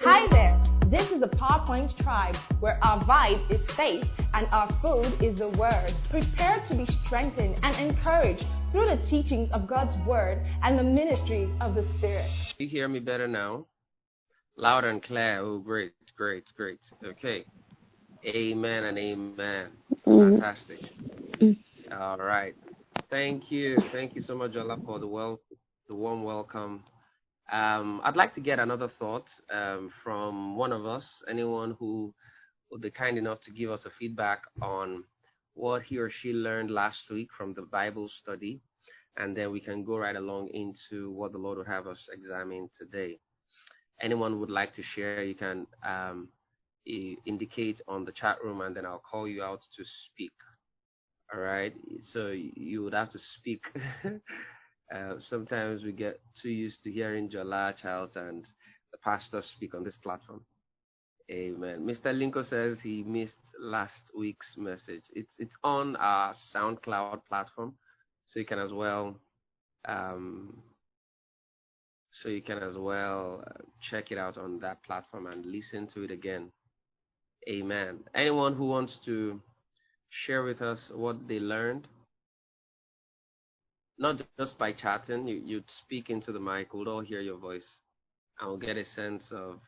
Hi there. This is the PowerPoint Tribe, where our vibe is faith and our food is the Word. Prepare to be strengthened and encouraged through the teachings of God's Word and the ministry of the Spirit. You hear me better now? Loud and clear. Oh, great, great, great. Okay. Amen and amen. Mm. Fantastic. Mm. All right. Thank you. Thank you so much, Jola, for the well, the warm welcome. Um, I'd like to get another thought um, from one of us, anyone who would be kind enough to give us a feedback on what he or she learned last week from the Bible study, and then we can go right along into what the Lord would have us examine today. Anyone would like to share, you can um, indicate on the chat room, and then I'll call you out to speak. All right. So you would have to speak. uh, sometimes we get too used to hearing Jola Charles and the pastor speak on this platform. Amen. Mr. Linko says he missed last week's message. It's it's on our SoundCloud platform, so you can as well um, so you can as well uh, check it out on that platform and listen to it again. Amen. Anyone who wants to share with us what they learned. Not just by chatting, you, you'd speak into the mic, we'll all hear your voice, and we'll get a sense of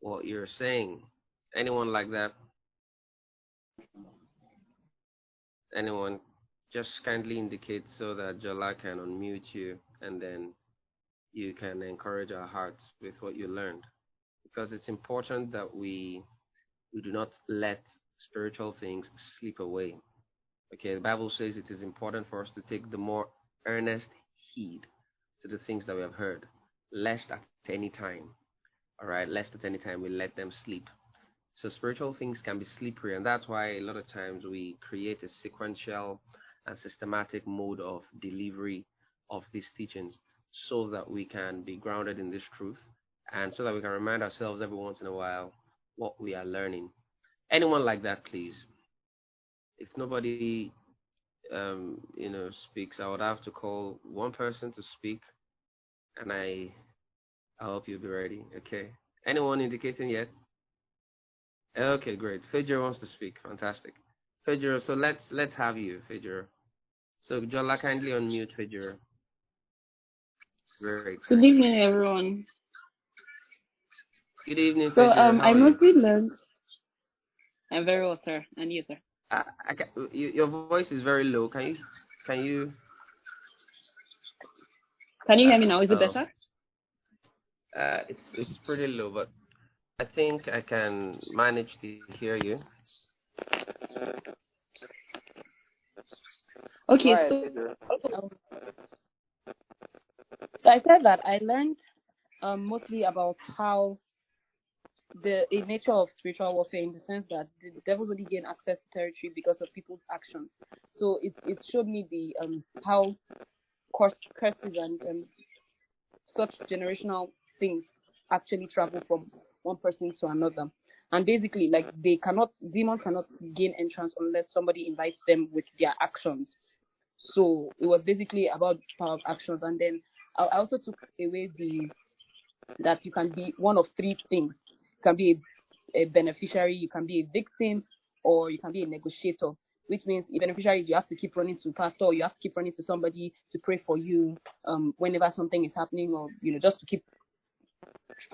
what you're saying. Anyone like that? Anyone? Just kindly indicate so that Jola can unmute you and then you can encourage our hearts with what you learned. Because it's important that we we do not let spiritual things slip away. Okay, the Bible says it is important for us to take the more earnest heed to the things that we have heard, lest at any time, all right, lest at any time we let them sleep. So spiritual things can be slippery, and that's why a lot of times we create a sequential and systematic mode of delivery of these teachings so that we can be grounded in this truth and so that we can remind ourselves every once in a while what we are learning anyone like that, please? If nobody, um, you know, speaks, I would have to call one person to speak, and I, I hope you'll be ready. Okay. Anyone indicating yet? Okay, great. Fedra wants to speak. Fantastic. Fedra, so let's let's have you, Fedra. So Jola, kindly unmute Fedra. Great. Good evening, everyone. Good evening, So um, How I mostly learned. I'm very well, sir. And you, sir? I, I can, you, your voice is very low. Can you can you? Can you hear me now? Is it better? uh, it's it's pretty low, but I think I can manage to hear you. Okay, Right, so um, so I said that I learned um, mostly about how the a nature of spiritual warfare in the sense that the devils only gain access to territory because of people's actions. So it it showed me the um how curse, curses and um, such generational things actually travel from one person to another. And basically, like they cannot, demons cannot gain entrance unless somebody invites them with their actions. So it was basically about power of actions. And then I also took away the that you can be one of three things. You can be a, a beneficiary, you can be a victim, or you can be a negotiator. Which means a beneficiary is you have to keep running to pastor, you have to keep running to somebody to pray for you um, whenever something is happening, or you know just to keep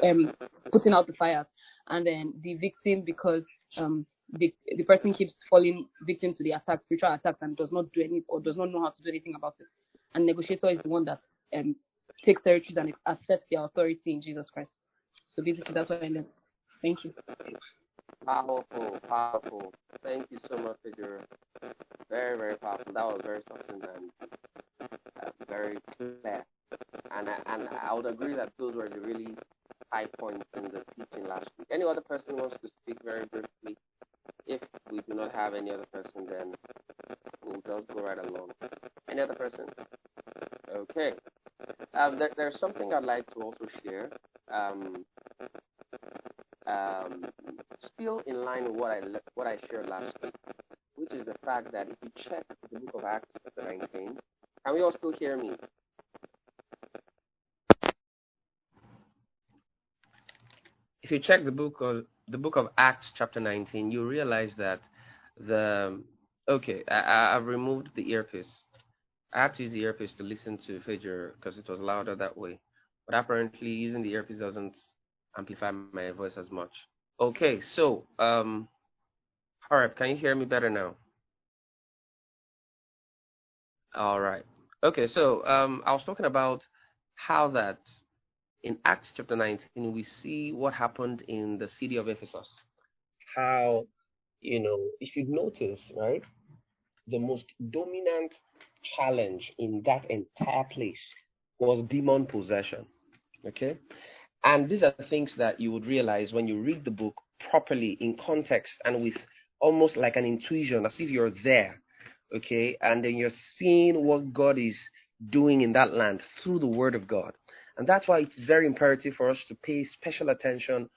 um, putting out the fires. And then the victim because um, the the person keeps falling victim to the attacks, spiritual attacks, and does not do any or does not know how to do anything about it. And negotiator is the one that um, takes territories and accepts their authority in Jesus Christ. So basically, that's what I learned. Thank you. Powerful, powerful. Thank you so much, Fedra. Very, very powerful. That was very succinct and uh, very clear. And I, and I would agree that those were the really high points in the teaching last week. Any other person wants to speak very briefly? If we do not have any other person, then we'll just go right along. Any other person? Okay. Um, there, there's something I'd like to also share. Um, um, still in line with what I what I shared last week, which is the fact that if you check the book of Acts chapter 19, can we all still hear me? if you check the book of the book of Acts, chapter 19, you realize that the okay, I, I've removed the earpiece. I had to use the earpiece to listen to Fajr because it was louder that way. But apparently, using the earpiece doesn't amplify my voice as much. Okay, so um, all right, can you hear me better now? All right. Okay, so um, I was talking about how that in Acts chapter 19 we see what happened in the city of Ephesus. How, you know, if you notice, right, the most dominant challenge in that entire place was demon possession. Okay? And these are things that you would realize when you read the book properly in context and with almost like an intuition, as if you're there. Okay? And then you're seeing what God is doing in that land through the Word of God. And that's why it's very imperative for us to pay special attention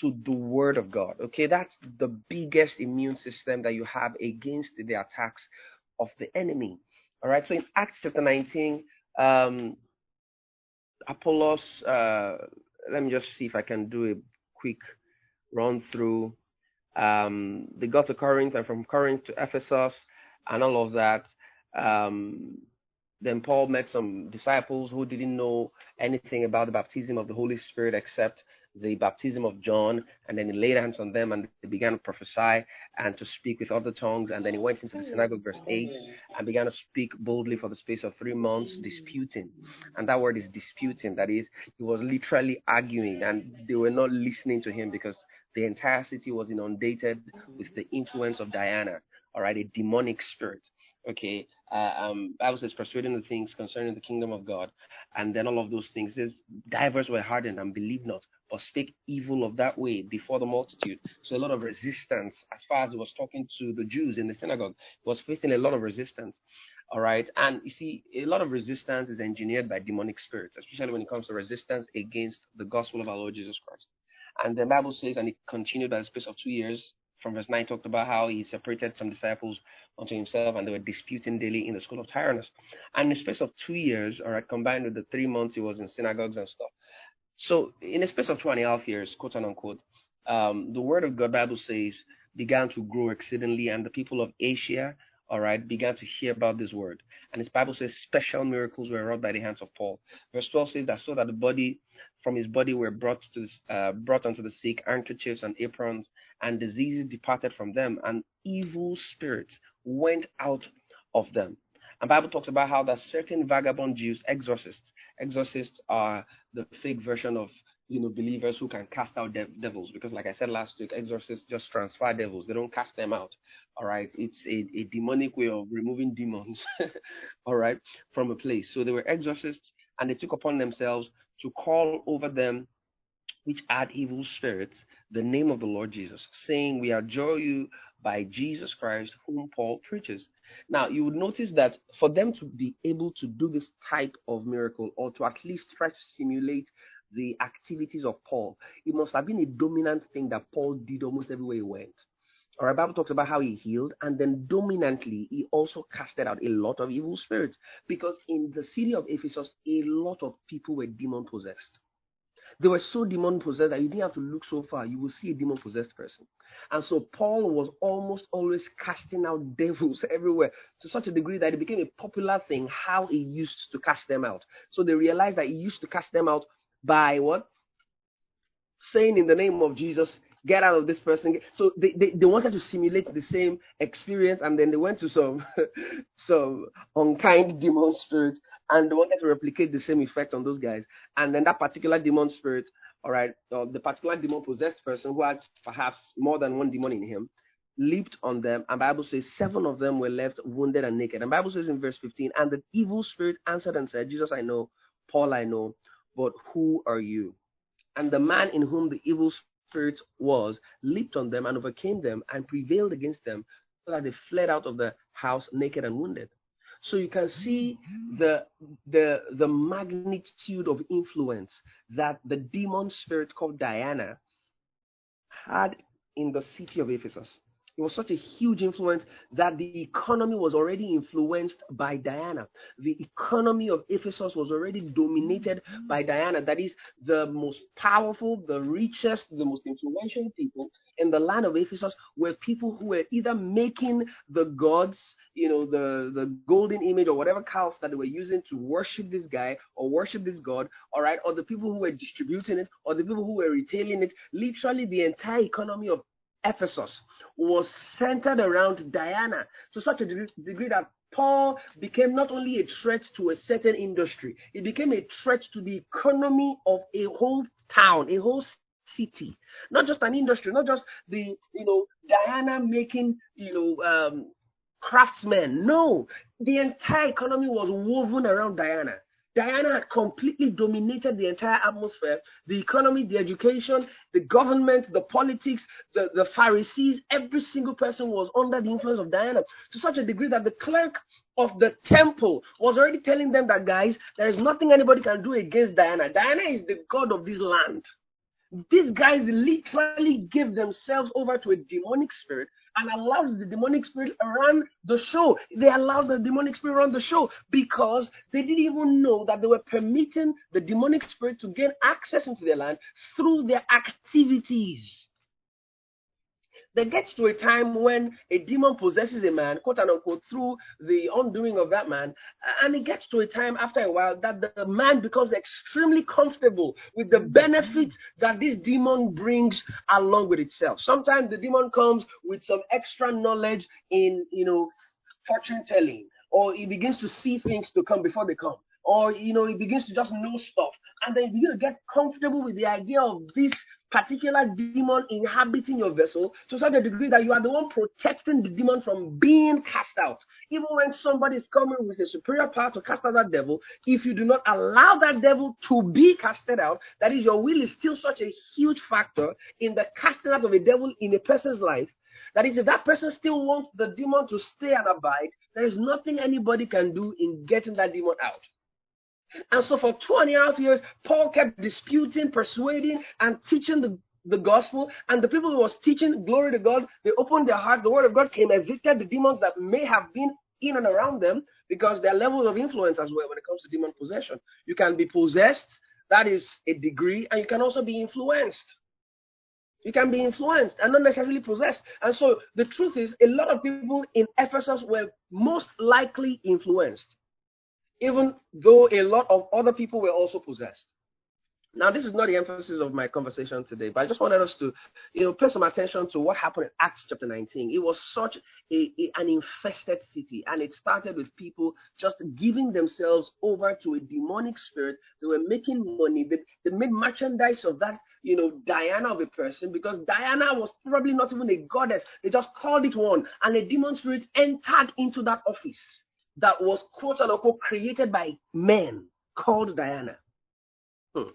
to the Word of God. Okay? That's the biggest immune system that you have against the attacks of the enemy. All right? So in Acts chapter 19, um, Apollos, uh, let me just see if I can do a quick run through. Um, they got to Corinth and from Corinth to Ephesus and all of that. Um, then Paul met some disciples who didn't know anything about the baptism of the Holy Spirit except the baptism of John, and then he laid hands on them and they began to prophesy and to speak with other tongues. And then he went into the synagogue, verse 8, and began to speak boldly for the space of three months, disputing. And that word is disputing. That is, he was literally arguing, and they were not listening to him because the entire city was inundated with the influence of Diana, all right, a demonic spirit. Okay, uh, um, Bible says persuading the things concerning the kingdom of God, and then all of those things. Says divers were hardened and believed not, but spake evil of that way before the multitude. So a lot of resistance as far as he was talking to the Jews in the synagogue. Was facing a lot of resistance. All right, and you see, a lot of resistance is engineered by demonic spirits, especially when it comes to resistance against the gospel of our Lord Jesus Christ. And the Bible says, and it continued by the space of two years, from verse 9 talked about how he separated some disciples unto himself and they were disputing daily in the school of Tyrannus. And in the space of two years, all right, combined with the three months he was in synagogues and stuff. So in the space of two and a half years, quote unquote, um, the word of God, Bible says, began to grow exceedingly, and the people of Asia, all right, began to hear about this word. And his Bible says special miracles were wrought by the hands of Paul. Verse 12 says that so that the body from his body were brought to uh, brought unto the sick handkerchiefs and aprons, and diseases departed from them, and evil spirits went out of them. And Bible talks about how that certain vagabond Jews, exorcists, exorcists are the fake version of you know believers who can cast out de- devils. Because like i said last week exorcists just transfer devils. They don't cast them out. All right? It's a, a demonic way of removing demons. All right? From a place. So they were exorcists and they took upon themselves to call over them which had evil spirits the name of the Lord Jesus, saying, We adjure you by Jesus Christ, whom Paul preaches. Now, you would notice that for them to be able to do this type of miracle, or to at least try to simulate the activities of Paul, it must have been a dominant thing that Paul did almost everywhere he went. Our Bible talks about how he healed, and then dominantly, he also casted out a lot of evil spirits. Because in the city of Ephesus, a lot of people were demon possessed. They were so demon possessed that you didn't have to look so far. You will see a demon possessed person. And so Paul was almost always casting out devils everywhere to such a degree that it became a popular thing how he used to cast them out. So they realized that he used to cast them out by what? Saying in the name of Jesus, get out of this person. So they, they, they wanted to simulate the same experience and then they went to some some unkind demon spirits and they wanted to replicate the same effect on those guys. And then that particular demon spirit, all right, uh, the particular demon possessed person who had perhaps more than one demon in him, leaped on them, and Bible says seven of them were left wounded and naked. And Bible says in verse 15, and the evil spirit answered and said, Jesus I know, Paul I know, but who are you? And the man in whom the evil spirit was leaped on them and overcame them and prevailed against them, so that they fled out of the house naked and wounded. So you can see the the the magnitude of influence that the demon spirit called Diana had in the city of Ephesus. It was such a huge influence that the economy was already influenced by Diana. The economy of Ephesus was already dominated by Diana. That is, the most powerful, the richest, the most influential people in the land of Ephesus were people who were either making the gods, you know, the, the golden image or whatever calf that they were using to worship this guy or worship this god, all right, or the people who were distributing it or the people who were retailing it. Literally, the entire economy of Ephesus was centered around Diana to such a degree that Paul became not only a threat to a certain industry, it became a threat to the economy of a whole town, a whole city, not just an industry, not just the you know Diana making you know um, craftsmen. No, the entire economy was woven around Diana. Diana had completely dominated the entire atmosphere the economy, the education, the government, the politics, the, the Pharisees. Every single person was under the influence of Diana to such a degree that the clerk of the temple was already telling them that, guys, there is nothing anybody can do against Diana. Diana is the god of this land. These guys literally give themselves over to a demonic spirit and allows the demonic spirit run the show. They allowed the demonic spirit run the show because they didn't even know that they were permitting the demonic spirit to gain access into their land through their activities. There gets to a time when a demon possesses a man, quote unquote, through the undoing of that man. And it gets to a time after a while that the man becomes extremely comfortable with the benefits that this demon brings along with itself. Sometimes the demon comes with some extra knowledge in, you know, fortune telling, or he begins to see things to come before they come or you know he begins to just know stuff and then you begin to get comfortable with the idea of this particular demon inhabiting your vessel to such a degree that you are the one protecting the demon from being cast out. Even when somebody is coming with a superior power to cast out that devil, if you do not allow that devil to be casted out, that is, your will is still such a huge factor in the casting out of a devil in a person's life. That is, if that person still wants the demon to stay and abide, there is nothing anybody can do in getting that demon out. And so for two and a half years, Paul kept disputing, persuading, and teaching the, the gospel. And the people who was teaching, glory to God, they opened their heart. The word of God came, evicted the demons that may have been in and around them because there are levels of influence as well when it comes to demon possession. You can be possessed, that is a degree, and you can also be influenced. You can be influenced and not necessarily possessed. And so the truth is, a lot of people in Ephesus were most likely influenced even though a lot of other people were also possessed. Now, this is not the emphasis of my conversation today, but I just wanted us to, you know, pay some attention to what happened in Acts chapter 19. It was such a, a, an infested city, and it started with people just giving themselves over to a demonic spirit. They were making money. They, they made merchandise of that, you know, Diana of a person because Diana was probably not even a goddess. They just called it one, and a demon spirit entered into that office that was quote unquote created by men called Diana. Hmm.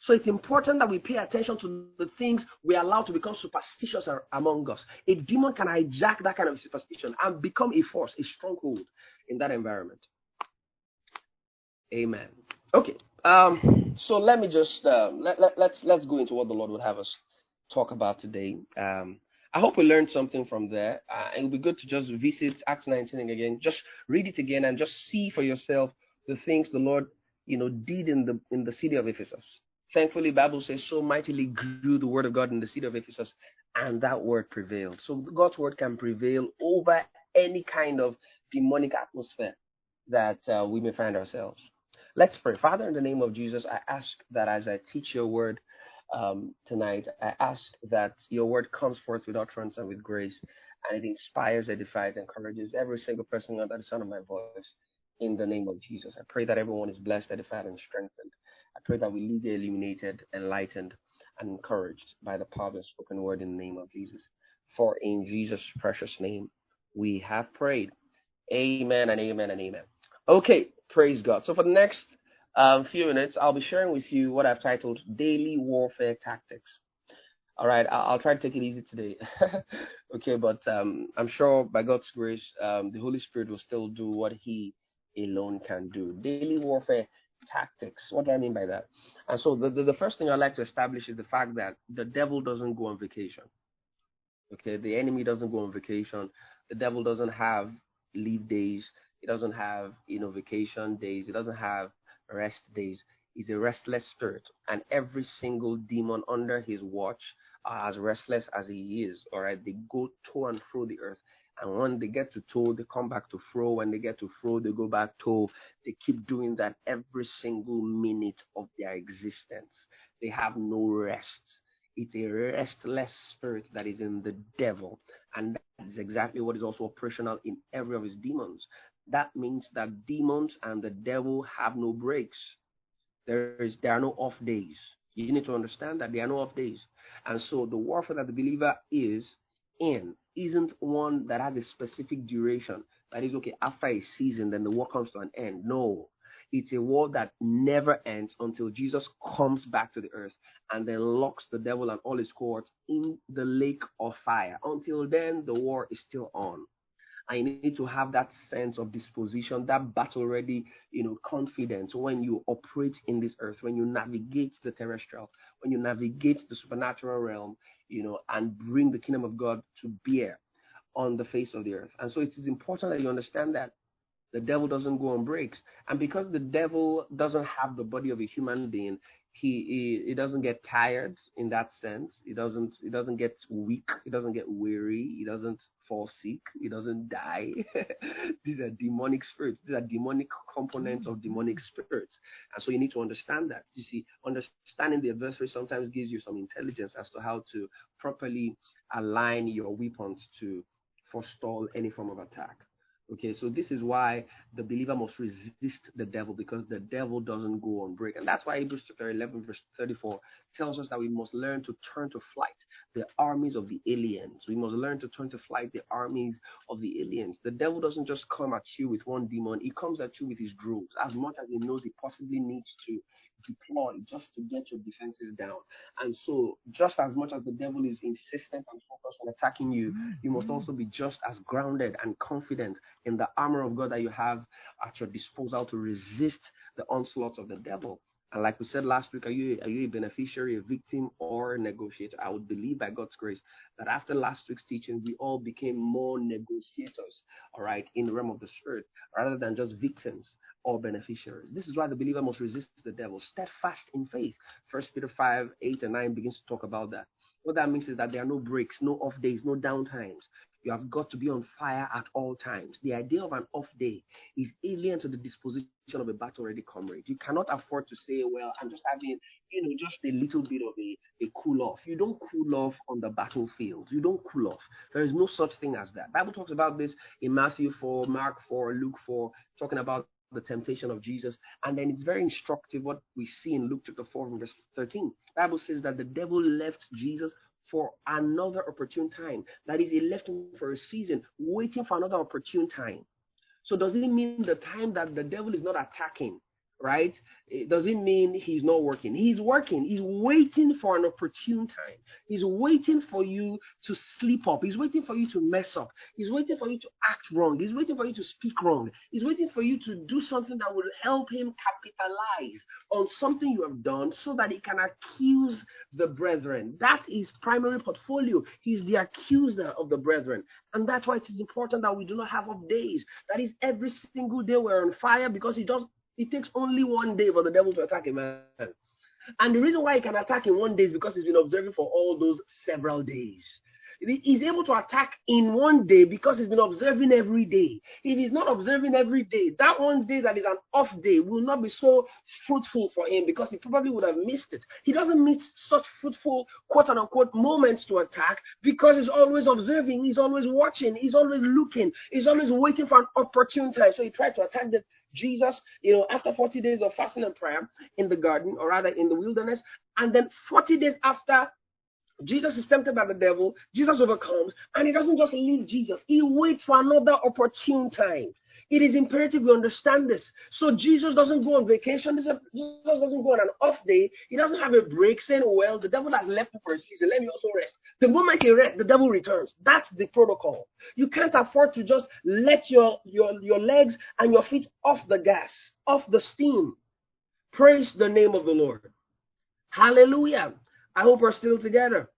So it's important that we pay attention to the things we allow to become superstitious among us. A demon can hijack that kind of superstition and become a force, a stronghold in that environment. Amen. Okay. Um, so let me just uh, let, let, let's let's go into what the Lord would have us talk about today. Um, I hope we learned something from there. Uh, it would be good to just visit Acts 19 again, just read it again, and just see for yourself the things the Lord, you know, did in the in the city of Ephesus. Thankfully, Bible says, "So mightily grew the word of God in the city of Ephesus, and that word prevailed." So God's word can prevail over any kind of demonic atmosphere that uh, we may find ourselves. Let's pray. Father, in the name of Jesus, I ask that as I teach your word, um, tonight, I ask that your word comes forth with utterance and with grace, and it inspires, edifies, encourages every single person under the sound of my voice. In the name of Jesus, I pray that everyone is blessed, edified, and strengthened. I pray that we leave illuminated, enlightened, and encouraged by the power of the spoken word in the name of Jesus. For in Jesus' precious name we have prayed. Amen and amen and amen. Okay, praise God. So for the next um, few minutes, I'll be sharing with you what I've titled Daily Warfare Tactics. All right, I'll, I'll try to take it easy today. okay, but um, I'm sure by God's grace, um, the Holy Spirit will still do what He alone can do. Daily warfare tactics. What do I mean by that? And so the, the, the first thing I'd like to establish is the fact that the devil doesn't go on vacation. Okay, the enemy doesn't go on vacation. The devil doesn't have leave days. He doesn't have you know vacation days. He doesn't have rest days. is a restless spirit, and every single demon under his watch are as restless as he is. All right, they go to and fro the earth. And when they get to toe, they come back to fro. When they get to fro, they go back toe. They keep doing that every single minute of their existence. They have no rest. It's a restless spirit that is in the devil. And that is exactly what is also operational in every of his demons. That means that demons and the devil have no breaks. There is there are no off days. You need to understand that there are no off days. And so the warfare that the believer is in isn't one that has a specific duration. That is okay, after a season, then the war comes to an end. No. It's a war that never ends until Jesus comes back to the earth and then locks the devil and all his cohorts in the lake of fire. Until then, the war is still on. I need to have that sense of disposition, that battle ready, you know, confidence when you operate in this earth, when you navigate the terrestrial, when you navigate the supernatural realm, you know, and bring the kingdom of God to bear on the face of the earth. And so it is important that you understand that the devil doesn't go on breaks. And because the devil doesn't have the body of a human being, he, he he doesn't get tired in that sense. He doesn't he doesn't get weak. He doesn't get weary. He doesn't fall sick. He doesn't die. These are demonic spirits. These are demonic components of demonic spirits. And so you need to understand that. You see, understanding the adversary sometimes gives you some intelligence as to how to properly align your weapons to forestall any form of attack. Okay, so this is why the believer must resist the devil because the devil doesn't go on break. And that's why Hebrews chapter 11, verse 34 tells us that we must learn to turn to flight the armies of the aliens. We must learn to turn to flight the armies of the aliens. The devil doesn't just come at you with one demon, he comes at you with his droves as much as he knows he possibly needs to deploy just to get your defenses down. And so, just as much as the devil is insistent and focused on attacking you, you must also be just as grounded and confident in the armor of God that you have at your disposal to resist the onslaught of the devil. And like we said last week, are you are you a beneficiary, a victim, or a negotiator? I would believe by God's grace that after last week's teaching, we all became more negotiators, all right, in the realm of the spirit, rather than just victims or beneficiaries. This is why the believer must resist the devil, steadfast in faith. First Peter 5, 8, and 9 begins to talk about that. What that means is that there are no breaks, no off days, no down times. You have got to be on fire at all times. The idea of an off day is alien to the disposition of a battle ready comrade. You cannot afford to say, well, I'm just having, you know, just a little bit of a, a cool off. You don't cool off on the battlefield. You don't cool off. There is no such thing as that. Bible talks about this in Matthew 4, Mark 4, Luke 4, talking about the temptation of Jesus. And then it's very instructive what we see in Luke chapter 4 verse 13. Bible says that the devil left Jesus for another opportune time. That is, he left for a season, waiting for another opportune time. So does it mean the time that the devil is not attacking, right? It doesn't mean he's not working. He's working. He's waiting for an opportune time. He's waiting for you to slip up. He's waiting for you to mess up. He's waiting for you to act wrong. He's waiting for you to speak wrong. He's waiting for you to do something that will help him capitalize on something you have done so that he can accuse the brethren. That is his primary portfolio. He's the accuser of the brethren. And that's why it is important that we do not have off days. That is every single day we're on fire because he does it takes only one day for the devil to attack a man. And the reason why he can attack in one day is because he's been observing for all those several days. He's able to attack in one day because he's been observing every day. If he's not observing every day, that one day that is an off day will not be so fruitful for him because he probably would have missed it. He doesn't miss such fruitful quote unquote moments to attack because he's always observing, he's always watching, he's always looking, he's always waiting for an opportune time. So he tried to attack the Jesus, you know, after 40 days of fasting and prayer in the garden, or rather in the wilderness, and then 40 days after Jesus is tempted by the devil, Jesus overcomes, and he doesn't just leave Jesus, he waits for another opportune time. It is imperative we understand this. So Jesus doesn't go on vacation. Jesus doesn't go on an off day. He doesn't have a break saying, well, the devil has left me for a season. Let me also rest. The moment he rests, the devil returns. That's the protocol. You can't afford to just let your, your, your legs and your feet off the gas, off the steam. Praise the name of the Lord. Hallelujah. I hope we're still together.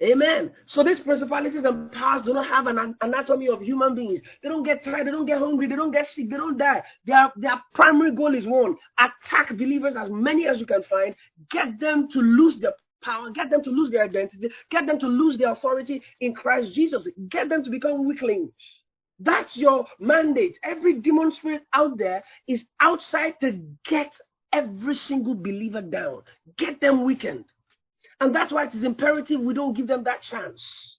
Amen. So these principalities and powers do not have an anatomy of human beings. They don't get tired, they don't get hungry, they don't get sick, they don't die. Their, their primary goal is one attack believers as many as you can find, get them to lose their power, get them to lose their identity, get them to lose their authority in Christ Jesus, get them to become weaklings. That's your mandate. Every demon spirit out there is outside to get every single believer down, get them weakened. And that's why it is imperative we don't give them that chance.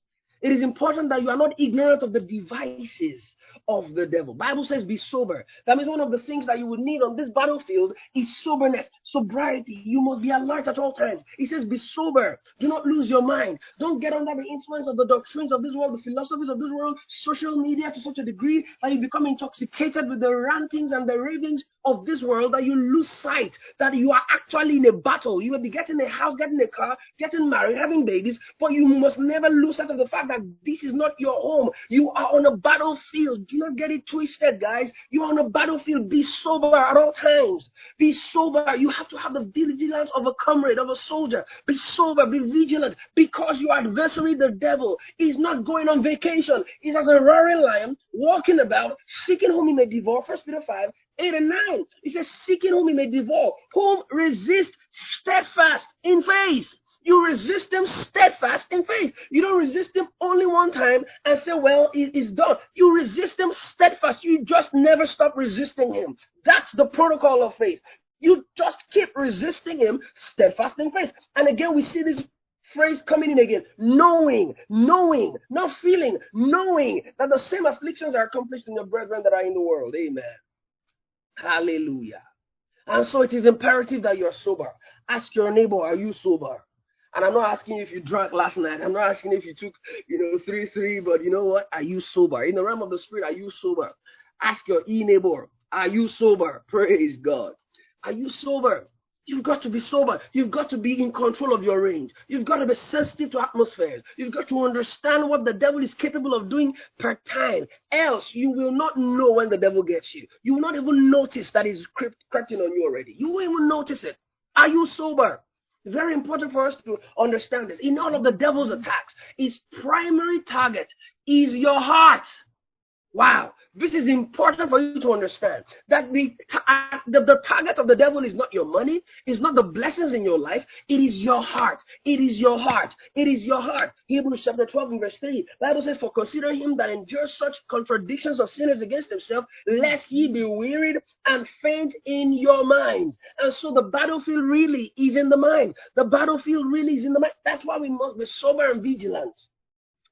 It is important that you are not ignorant of the devices of the devil. Bible says be sober. That means one of the things that you would need on this battlefield is soberness, sobriety. You must be alert at all times. He says be sober. Do not lose your mind. Don't get under the influence of the doctrines of this world, the philosophies of this world, social media to such a degree that you become intoxicated with the rantings and the ravings of this world that you lose sight that you are actually in a battle. You may be getting a house, getting a car, getting married, having babies, but you must never lose sight of the fact that this is not your home. You are on a battlefield. Do not get it twisted, guys. You are on a battlefield. Be sober at all times. Be sober. You have to have the vigilance of a comrade, of a soldier. Be sober, be vigilant, because your adversary, the devil, is not going on vacation. He's as a roaring lion, walking about, seeking whom he may devour. First Peter 5, 8 and 9. He says, seeking whom he may devour, whom resist steadfast in faith. You resist them steadfast in faith. You don't resist them only one time and say, well, it is done. You resist them steadfast. You just never stop resisting him. That's the protocol of faith. You just keep resisting him steadfast in faith. And again, we see this phrase coming in again. Knowing, knowing, not feeling, knowing that the same afflictions are accomplished in the brethren that are in the world. Amen. Hallelujah. And so it is imperative that you're sober. Ask your neighbor, are you sober? And I'm not asking if you drank last night. I'm not asking if you took, you know, three, three, but you know what? Are you sober? In the realm of the spirit, are you sober? Ask your e neighbor, are you sober? Praise God. Are you sober? You've got to be sober. You've got to be in control of your range. You've got to be sensitive to atmospheres. You've got to understand what the devil is capable of doing per time. Else, you will not know when the devil gets you. You will not even notice that he's creeping on you already. You won't even notice it. Are you sober? Very important for us to understand this. In all of the devil's attacks, his primary target is your heart. Wow, this is important for you to understand that the, the, the, target of the devil is not your money, it's not the blessings in your life, it is your heart. It is your heart. It is your heart. Hebrews chapter 12 and verse 3. Bible says, For consider him that endures such contradictions of sinners against himself, lest ye be wearied and faint in your minds. And so the battlefield really is in the mind. The battlefield really is in the mind. That's why we must be sober and vigilant.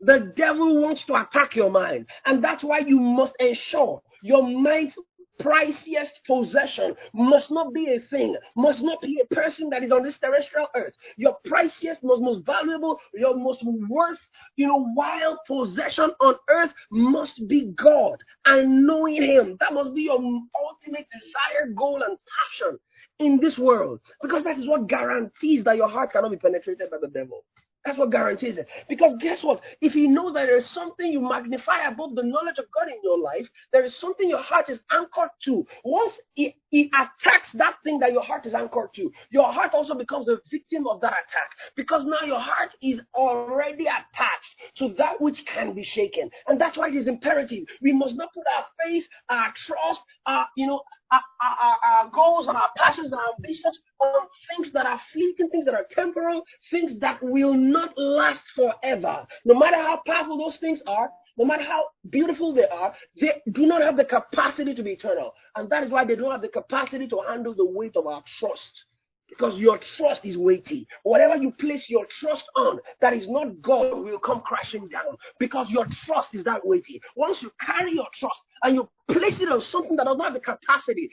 The devil wants to attack your mind. And that's why you must ensure your mind's priciest possession must not be a thing, must not be a person that is on this terrestrial earth. Your priciest, most, most valuable, your most worth, you know, wild possession on earth must be God and knowing Him. That must be your ultimate desire, goal, and passion in this world because that is what guarantees that your heart cannot be penetrated by the devil. That's what guarantees it. Because guess what? If he knows that there is something you magnify above the knowledge of God in your life, there is something your heart is anchored to. Once he, he attacks that thing that your heart is anchored to, your heart also becomes a victim of that attack. Because now your heart is already attached to that which can be shaken. And that's why it is imperative. We must not put our faith, our trust, our, you know, our, our, our, goals and our passions and our ambitions on things that are fleeting, things that are temporal, things that will not last forever. No matter how powerful those things are, no matter how beautiful they are, they do not have the capacity to be eternal. And that is why they don't have the capacity to handle the weight of our trust. Because your trust is weighty. Whatever you place your trust on that is not God will come crashing down. Because your trust is that weighty. Once you carry your trust and you place it on something that does not have the capacity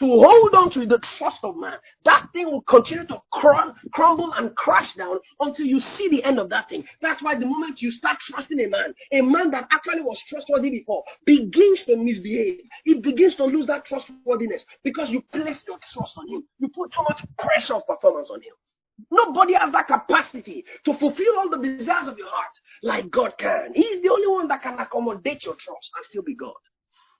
to hold on to the trust of man, that thing will continue to crum- crumble and crash down until you see the end of that thing. That's why the moment you start trusting a man, a man that actually was trustworthy before, begins to misbehave. He begins to lose that trustworthiness because you placed your trust on him. You put too much pressure of performance on him. Nobody has that capacity to fulfill all the desires of your heart like God can. He's the only one that can accommodate your trust and still be God.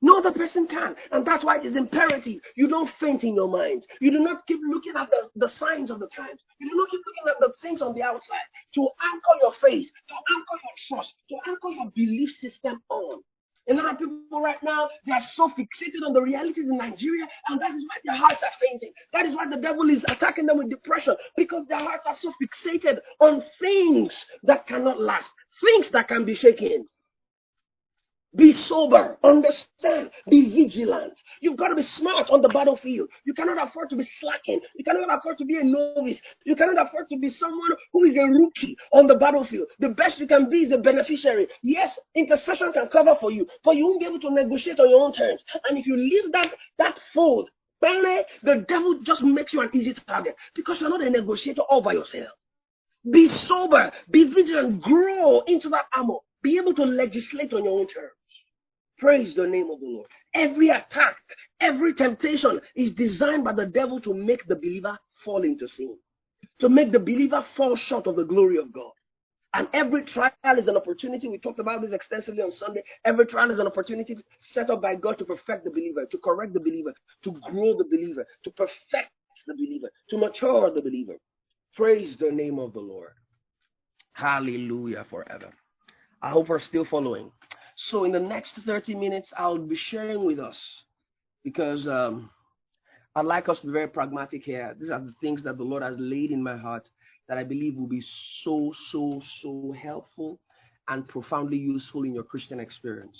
No other person can. And that's why it is imperative. You don't faint in your mind. You do not keep looking at the, the signs of the times. You do not keep looking at the things on the outside. To anchor your faith, to anchor your trust, to anchor your belief system on. A lot of people right now, they are so fixated on the realities in Nigeria, and that is why their hearts are fainting. That is why the devil is attacking them with depression, because their hearts are so fixated on things that cannot last, things that can be shaken. Be sober, understand, be vigilant. You've got to be smart on the battlefield. You cannot afford to be slacking. You cannot afford to be a novice. You cannot afford to be someone who is a rookie on the battlefield. The best you can be is a beneficiary. Yes, intercession can cover for you, but you won't be able to negotiate on your own terms. And if you leave that that fold, the devil just makes you an easy target because you're not a negotiator all by yourself. Be sober, be vigilant, grow into that armor, be able to legislate on your own terms. Praise the name of the Lord. Every attack, every temptation is designed by the devil to make the believer fall into sin, to make the believer fall short of the glory of God. And every trial is an opportunity. We talked about this extensively on Sunday. Every trial is an opportunity set up by God to perfect the believer, to correct the believer, to grow the believer, to perfect the believer, to mature the believer. Praise the name of the Lord. Hallelujah forever. I hope we're still following. So in the next 30 minutes, I'll be sharing with us because um, I'd like us to be very pragmatic here. These are the things that the Lord has laid in my heart that I believe will be so, so, so helpful and profoundly useful in your Christian experience.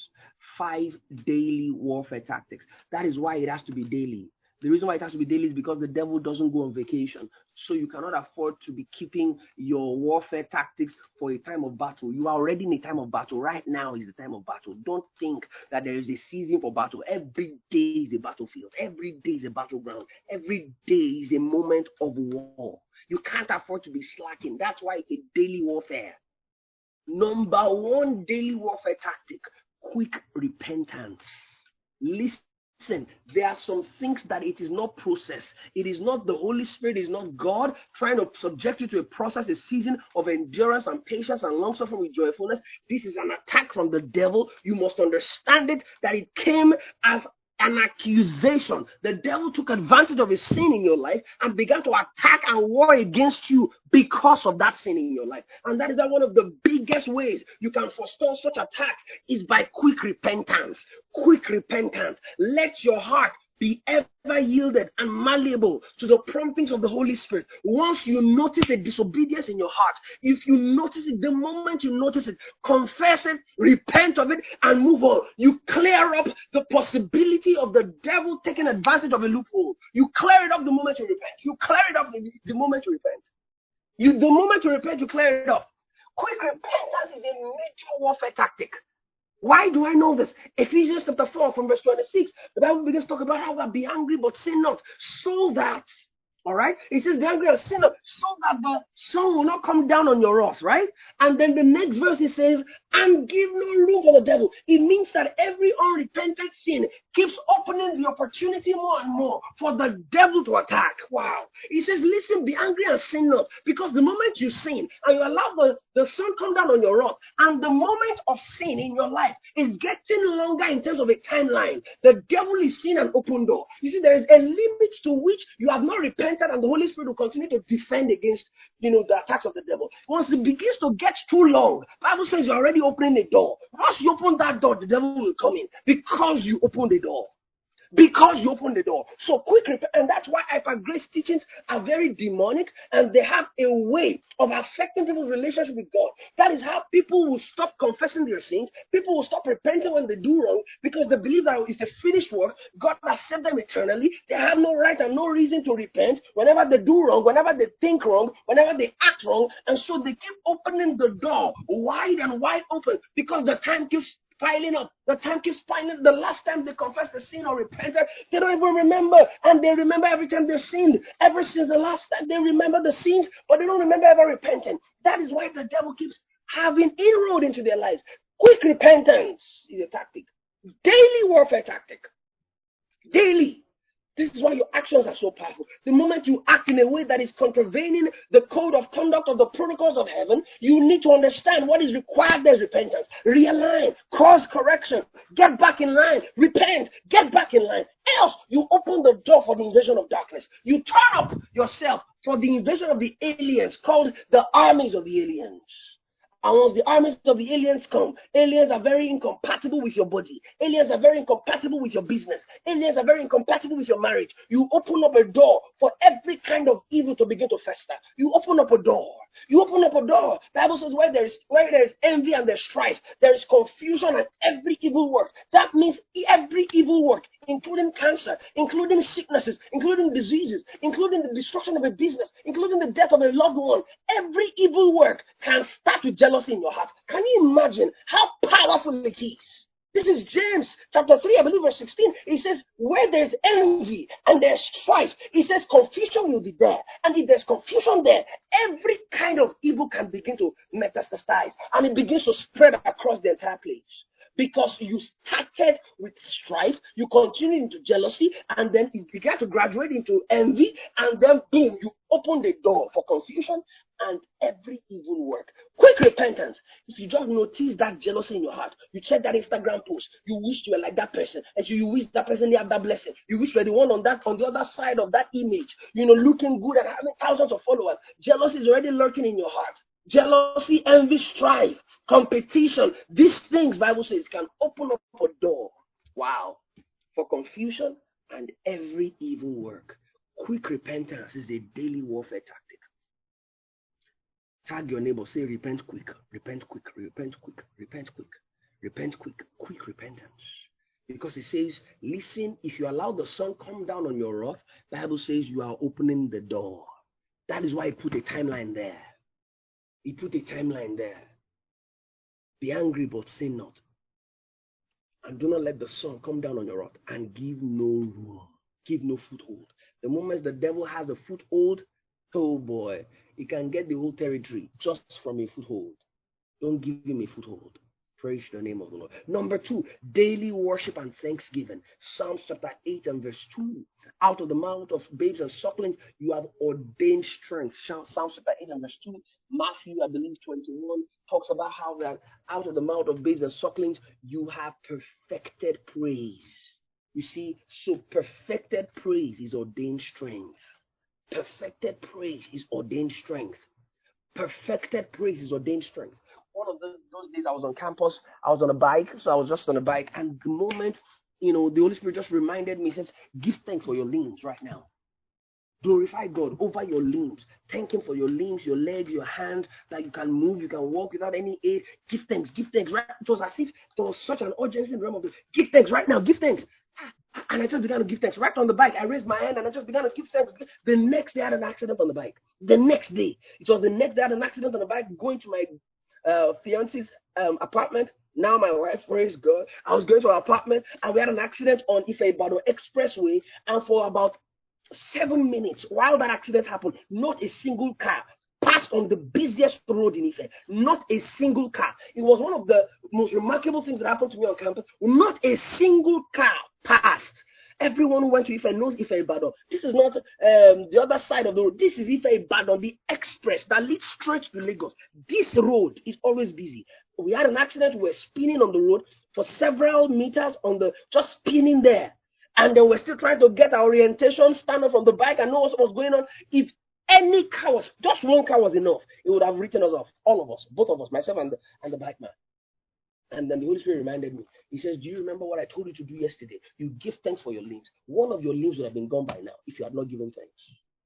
Five daily warfare tactics. That is why it has to be daily. The reason why it has to be daily is because the devil doesn't go on vacation. So you cannot afford to be keeping your warfare tactics for a time of battle. You are already in a time of battle. Right now is the time of battle. Don't think that there is a season for battle. Every day is a battlefield. Every day is a battleground. Every day is a moment of war. You can't afford to be slacking. That's why it's a daily warfare. Number one daily warfare tactic quick repentance. Listen Listen, there are some things that it is not process. It is not the Holy Spirit, it is not God trying to subject you to a process, a season of endurance and patience and long suffering with joyfulness. This is an attack from the devil. You must understand it that it came as an accusation. The devil took advantage of a sin in your life and began to attack and war against you because of that sin in your life. And that is one of the biggest ways you can forestall such attacks is by quick repentance. Quick repentance. Let your heart be ever yielded and malleable to the promptings of the Holy Spirit. Once you notice a disobedience in your heart, if you notice it, the moment you notice it, confess it, repent of it, and move on. You clear up the possibility of the devil taking advantage of a loophole. You clear it up the moment you repent. You clear it up the, the moment you repent. You, the moment you repent, you clear it up. Quick repentance is a major warfare tactic. Why do I know this? Ephesians chapter 4 from verse 26, the Bible begins to talk about how that be angry but sin not, so that all right. He says, Be angry and sin not so that the sun will not come down on your wrath, right? And then the next verse he says, and give no room for the devil. It means that every unrepentant sin keeps opening the opportunity more and more for the devil to attack. Wow. He says, Listen, be angry and sin not. Because the moment you sin and you allow the, the sun come down on your wrath, and the moment of sin in your life is getting longer in terms of a timeline, the devil is seeing an open door. You see, there is a limit to which you have not repented entered and the Holy Spirit will continue to defend against, you know, the attacks of the devil. Once it begins to get too long, Bible says you're already opening the door. Once you open that door, the devil will come in because you open the door because you open the door. So quick and that's why hyper grace teachings are very demonic and they have a way of affecting people's relationship with God. That is how people will stop confessing their sins. People will stop repenting when they do wrong because they believe that it's a finished work. God has saved them eternally. They have no right and no reason to repent whenever they do wrong, whenever they think wrong, whenever they act wrong, and so they keep opening the door wide and wide open because the time keeps piling up. The time keeps piling. The last time they confessed the sin or repented, they don't even remember. And they remember every time they sinned. Ever since the last time they remember the sins, but they don't remember ever repenting. That is why the devil keeps having inroad into their lives. Quick repentance is a tactic. Daily warfare tactic. Daily. This is why your actions are so powerful. The moment you act in a way that is contravening the code of conduct of the protocols of heaven, you need to understand what is required there's repentance. Realign, cause correction, get back in line, repent, get back in line. Else, you open the door for the invasion of darkness. You turn up yourself for the invasion of the aliens called the armies of the aliens. And once the armies of the aliens come, aliens are very incompatible with your body. Aliens are very incompatible with your business. Aliens are very incompatible with your marriage. You open up a door for every kind of evil to begin to fester. You open up a door. You open up a door. The Bible says where there is where there is envy and there's strife, there is confusion and every evil work. That means every evil work, including cancer, including sicknesses, including diseases, including the destruction of a business, including the death of a loved one. Every evil work can start with jealousy in your heart. Can you imagine how powerful it is? This is James chapter 3, I believe, verse 16. He says, Where there's envy and there's strife, he says confusion will be there. And if there's confusion there, every kind of evil can begin to metastasize and it begins to spread across the entire place. Because you started with strife, you continue into jealousy, and then it began to graduate into envy, and then boom, you open the door for confusion and every evil work. Quick repentance. If you just notice that jealousy in your heart, you check that Instagram post, you wish you were like that person, and you wish that person have that blessing. You wish you were the one on that on the other side of that image, you know, looking good and having thousands of followers. Jealousy is already lurking in your heart. Jealousy, envy, strife, competition. These things, Bible says, can open up a door. Wow. For confusion and every evil work. Quick repentance is a daily warfare tactic. Tag your neighbor, say, repent quick, repent quick, repent quick, repent quick, repent quick, quick repentance. Because it says, listen, if you allow the sun come down on your wrath, Bible says you are opening the door. That is why he put a timeline there. He put a timeline there. Be angry, but sin not. And do not let the sun come down on your wrath and give no room, give no foothold. The moment the devil has a foothold, oh boy, he can get the whole territory just from a foothold. Don't give him a foothold. Praise the name of the Lord. Number two, daily worship and thanksgiving. Psalms chapter 8 and verse 2. Out of the mouth of babes and sucklings, you have ordained strength. Psalms chapter 8 and verse 2. Matthew, I believe, 21 talks about how that out of the mouth of babes and sucklings, you have perfected praise. You see, so perfected praise is ordained strength. Perfected praise is ordained strength. Perfected praise is ordained strength. One of the, those days I was on campus, I was on a bike, so I was just on a bike, and the moment, you know, the Holy Spirit just reminded me, says, give thanks for your limbs right now. Glorify God over your limbs. Thank Him for your limbs, your legs, your hands, that you can move, you can walk without any aid. Give thanks, give thanks. Right? It was as if there was such an urgency in the realm of the give thanks right now, give thanks. And I just began to give thanks. Right on the bike, I raised my hand and I just began to give thanks. The next day, I had an accident on the bike. The next day, it was the next day, I had an accident on the bike going to my uh, fiance's um, apartment. Now my wife, praise God. I was going to her apartment and we had an accident on Ife Ibadan Expressway. And for about seven minutes while that accident happened, not a single car passed on the busiest road in Ife. Not a single car. It was one of the most remarkable things that happened to me on campus. Not a single car passed. Everyone who went to Ife knows Ife Ibadan. This is not um, the other side of the road. This is Ife Ibadan, the express that leads straight to Lagos. This road is always busy. We had an accident. We were spinning on the road for several meters on the just spinning there. And then we're still trying to get our orientation, stand up from the bike and know what was going on. If any car was, just one car was enough, it would have written us off. All of us, both of us, myself and the, and the bike man. And then the Holy Spirit reminded me. He says, Do you remember what I told you to do yesterday? You give thanks for your limbs. One of your limbs would have been gone by now if you had not given thanks.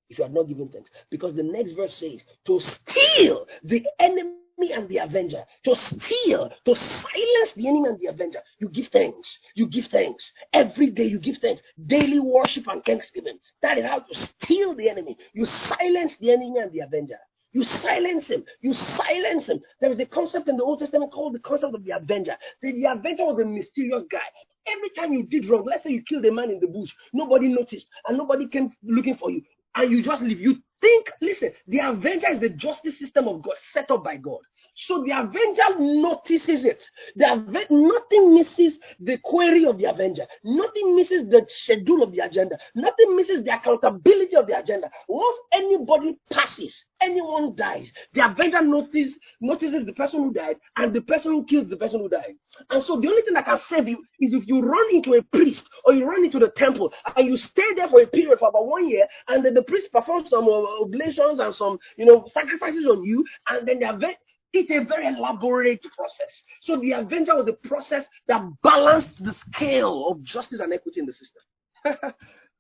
If you had not given thanks. Because the next verse says, To steal the enemy and the avenger, to steal, to silence the enemy and the avenger. You give thanks. You give thanks. Every day you give thanks. Daily worship and thanksgiving. That is how you steal the enemy. You silence the enemy and the avenger. You silence him. You silence him. There is a concept in the Old Testament called the concept of the avenger. The, the avenger was a mysterious guy. Every time you did wrong, let's say you killed a man in the bush, nobody noticed and nobody came looking for you, and you just leave. You Think, listen, the Avenger is the justice system of God set up by God. So the Avenger notices it. The nothing misses the query of the Avenger. Nothing misses the schedule of the agenda. Nothing misses the accountability of the agenda. Once anybody passes, anyone dies, the Avenger notice, notices the person who died and the person who kills the person who died. And so the only thing that can save you is if you run into a priest or you run into the temple and you stay there for a period for about one year and then the priest performs some uh, oblations and some, you know, sacrifices on you and then the Avenger it's a very elaborate process. So the Avenger was a process that balanced the scale of justice and equity in the system.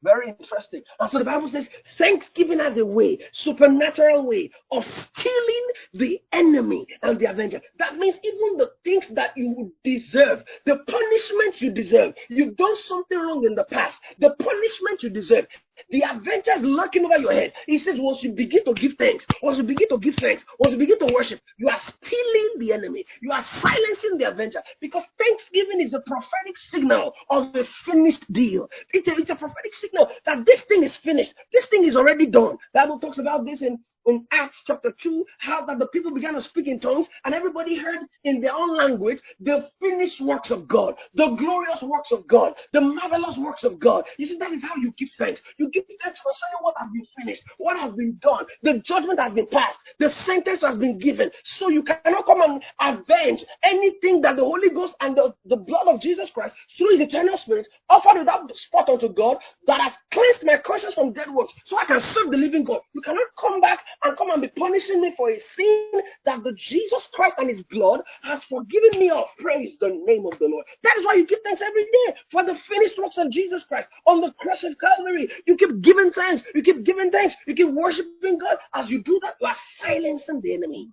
very interesting. And so the Bible says thanksgiving as a way, supernatural way of stealing the enemy and the avenger. That means even the things that you deserve, the punishment you deserve. You've done something wrong in the past. The punishment you deserve. The adventure is lurking over your head. He says, once you begin to give thanks, once you begin to give thanks, once you begin to worship, you are stealing the enemy. You are silencing the avenger because thanksgiving is a prophetic signal of a finished deal. It's a, it's a prophetic signal that this thing is finished. This thing is already done. The Bible talks about this in in Acts chapter 2, how that the people began to speak in tongues and everybody heard in their own language the finished works of God, the glorious works of God, the marvelous works of God. You see, that is how you give thanks. You give thanks for saying what has been finished, what has been done, the judgment has been passed, the sentence has been given. So you cannot come and avenge anything that the Holy Ghost and the, the blood of Jesus Christ through his eternal spirit offered without spot unto God that has cleansed my conscience from dead works so I can serve the living God. You cannot come back and come and be punishing me for a sin that the Jesus Christ and his blood has forgiven me of. Praise the name of the Lord. That is why you give thanks every day for the finished works of Jesus Christ on the cross of Calvary. You keep giving thanks. You keep giving thanks. You keep worshiping God. As you do that, you are silencing the enemy.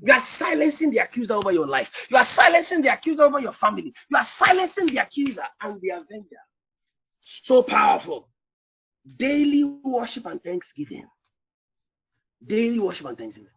You are silencing the accuser over your life. You are silencing the accuser over your family. You are silencing the accuser and the avenger. So powerful. Daily worship and thanksgiving daily worship and thanksgiving.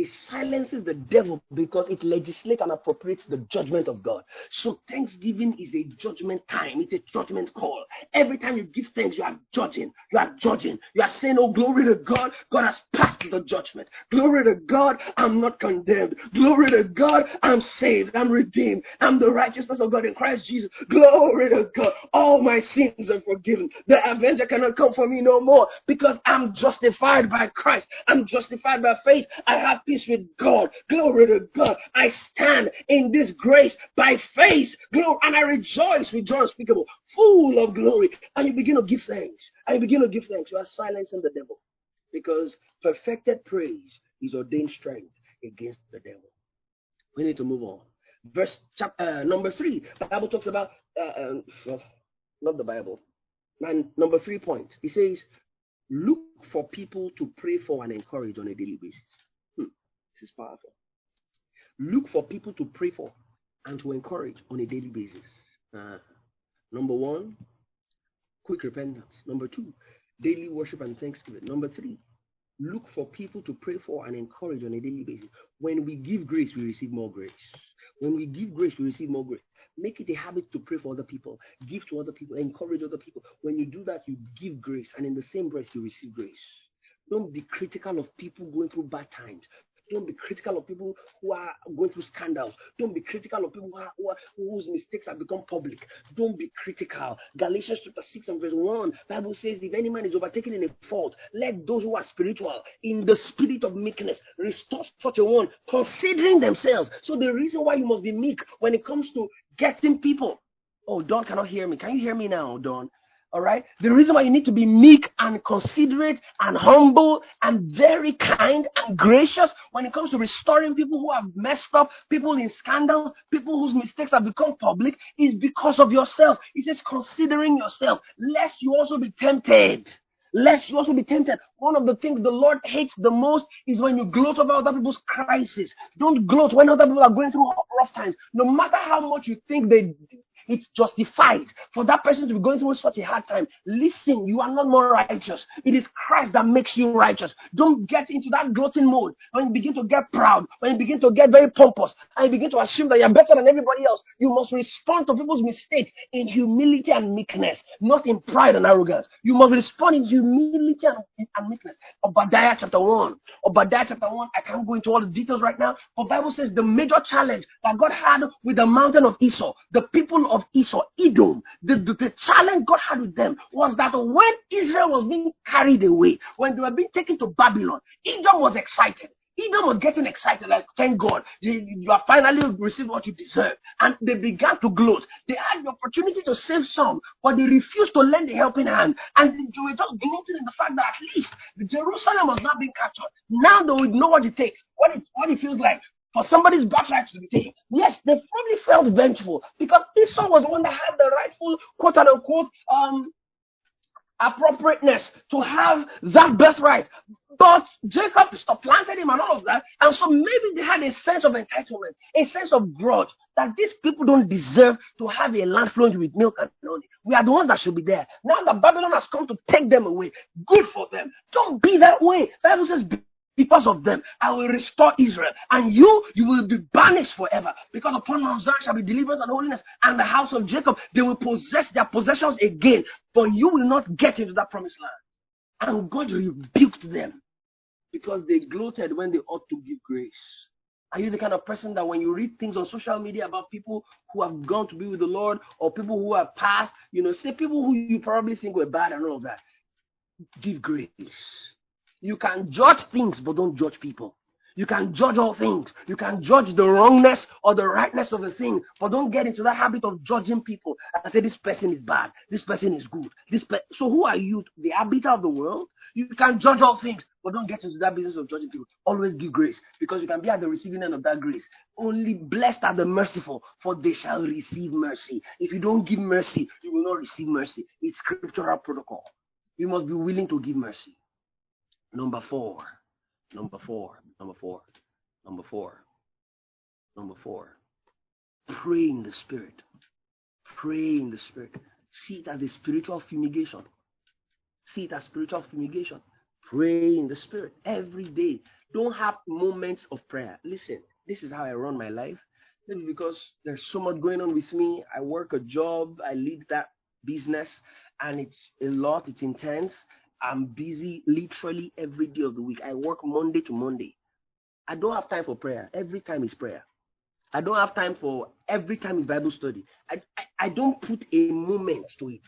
It silences the devil because it legislates and appropriates the judgment of God. So thanksgiving is a judgment time. It's a judgment call. Every time you give thanks, you are judging. You are judging. You are saying, Oh, glory to God. God has passed the judgment. Glory to God. I'm not condemned. Glory to God. I'm saved. I'm redeemed. I'm the righteousness of God in Christ Jesus. Glory to God. All my sins are forgiven. The avenger cannot come for me no more because I'm justified by Christ. I'm justified by faith. I have peace with God. Glory to God. I stand in this grace by faith. Glory, and I rejoice with joy unspeakable, full of glory. And you begin to give thanks. And you begin to give thanks. You are silencing the devil. Because perfected praise is ordained strength against the devil. We need to move on. Verse chapter uh, number three. The Bible talks about uh, um, well, not the Bible. And number three point. It says, look for people to pray for and encourage on a daily basis. Is powerful. Look for people to pray for and to encourage on a daily basis. Uh, number one, quick repentance. Number two, daily worship and thanksgiving. Number three, look for people to pray for and encourage on a daily basis. When we give grace, we receive more grace. When we give grace, we receive more grace. Make it a habit to pray for other people, give to other people, encourage other people. When you do that, you give grace, and in the same breath, you receive grace. Don't be critical of people going through bad times. Don't be critical of people who are going through scandals. Don't be critical of people who are, who are, whose mistakes have become public. Don't be critical. Galatians chapter 6 and verse 1, Bible says, if any man is overtaken in a fault, let those who are spiritual in the spirit of meekness restore such a one, considering themselves. So the reason why you must be meek when it comes to getting people. Oh, Don cannot hear me. Can you hear me now, Don? All right. The reason why you need to be meek and considerate and humble and very kind and gracious when it comes to restoring people who have messed up, people in scandal, people whose mistakes have become public is because of yourself. It says considering yourself, lest you also be tempted. Lest you also be tempted. One of the things the Lord hates the most is when you gloat over other people's crisis. Don't gloat when other people are going through rough times. No matter how much you think they It's justified for that person to be going through such a hard time. Listen, you are not more righteous. It is Christ that makes you righteous. Don't get into that gloating mode when you begin to get proud, when you begin to get very pompous, and you begin to assume that you're better than everybody else. You must respond to people's mistakes in humility and meekness, not in pride and arrogance. You must respond in humility and, and meekness. Obadiah chapter 1. Obadiah chapter 1, I can't go into all the details right now, but Bible says the major challenge that God had with the mountain of Esau, the people of Esau, Edom, the, the, the challenge God had with them was that when Israel was being carried away, when they were being taken to Babylon, Edom was excited. Edom was getting excited, like, thank God, you, you have finally received what you deserve. And they began to gloat. They had the opportunity to save some, but they refused to lend a helping hand. And they were just gloating in the fact that at least Jerusalem was not being captured. Now they would know what it takes, what it, what it feels like for somebody's birthright to be taken. Yes, they probably felt vengeful because Esau was the one that had the rightful quote unquote um appropriateness to have that birthright. But Jacob supplanted him and all of that. And so maybe they had a sense of entitlement, a sense of grudge that these people don't deserve to have a land flowing with milk and honey. We are the ones that should be there. Now that Babylon has come to take them away, good for them. Don't be that way. Bible says, because of them, I will restore Israel. And you, you will be banished forever. Because upon Mount Zion shall be deliverance and holiness. And the house of Jacob, they will possess their possessions again. But you will not get into that promised land. And God rebuked them because they gloated when they ought to give grace. Are you the kind of person that when you read things on social media about people who have gone to be with the Lord or people who have passed, you know, say people who you probably think were bad and all of that, give grace. You can judge things, but don't judge people. You can judge all things. You can judge the wrongness or the rightness of a thing, but don't get into that habit of judging people and say this person is bad, this person is good. This pe-. so who are you, the arbiter of the world? You can judge all things, but don't get into that business of judging people. Always give grace because you can be at the receiving end of that grace. Only blessed are the merciful, for they shall receive mercy. If you don't give mercy, you will not receive mercy. It's scriptural protocol. You must be willing to give mercy. Number four. Number four. Number four. Number four. Number four. Pray in the spirit. Pray in the spirit. See it as a spiritual fumigation. See it as spiritual fumigation. Pray in the spirit every day. Don't have moments of prayer. Listen, this is how I run my life. Maybe because there's so much going on with me. I work a job, I lead that business, and it's a lot, it's intense. I'm busy literally every day of the week. I work Monday to Monday. I don't have time for prayer. Every time is prayer. I don't have time for every time is Bible study. I, I, I don't put a moment to it.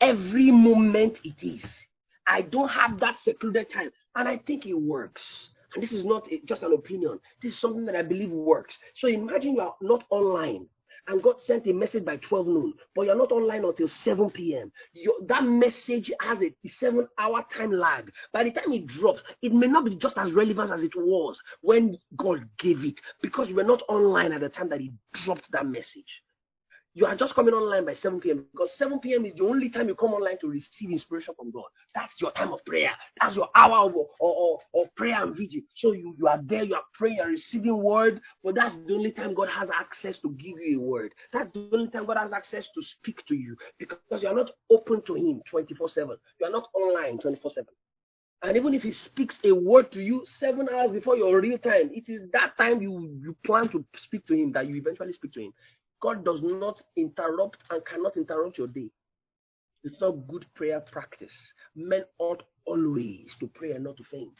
Every moment it is. I don't have that secluded time. And I think it works. And this is not a, just an opinion. This is something that I believe works. So imagine you are not online and God sent a message by 12 noon, but you're not online until 7 p.m. Your, that message has a seven hour time lag. By the time it drops, it may not be just as relevant as it was when God gave it because you were not online at the time that He dropped that message you are just coming online by 7 p.m. because 7 p.m. is the only time you come online to receive inspiration from God. That's your time of prayer. That's your hour of, of, of prayer and vigil. So you, you are there, you are praying, you are receiving word, but that's the only time God has access to give you a word. That's the only time God has access to speak to you because you are not open to Him 24 7. You are not online 24 7. And even if he speaks a word to you seven hours before your real time, it is that time you, you plan to speak to him that you eventually speak to him. God does not interrupt and cannot interrupt your day. It's not good prayer practice. Men ought always to pray and not to faint.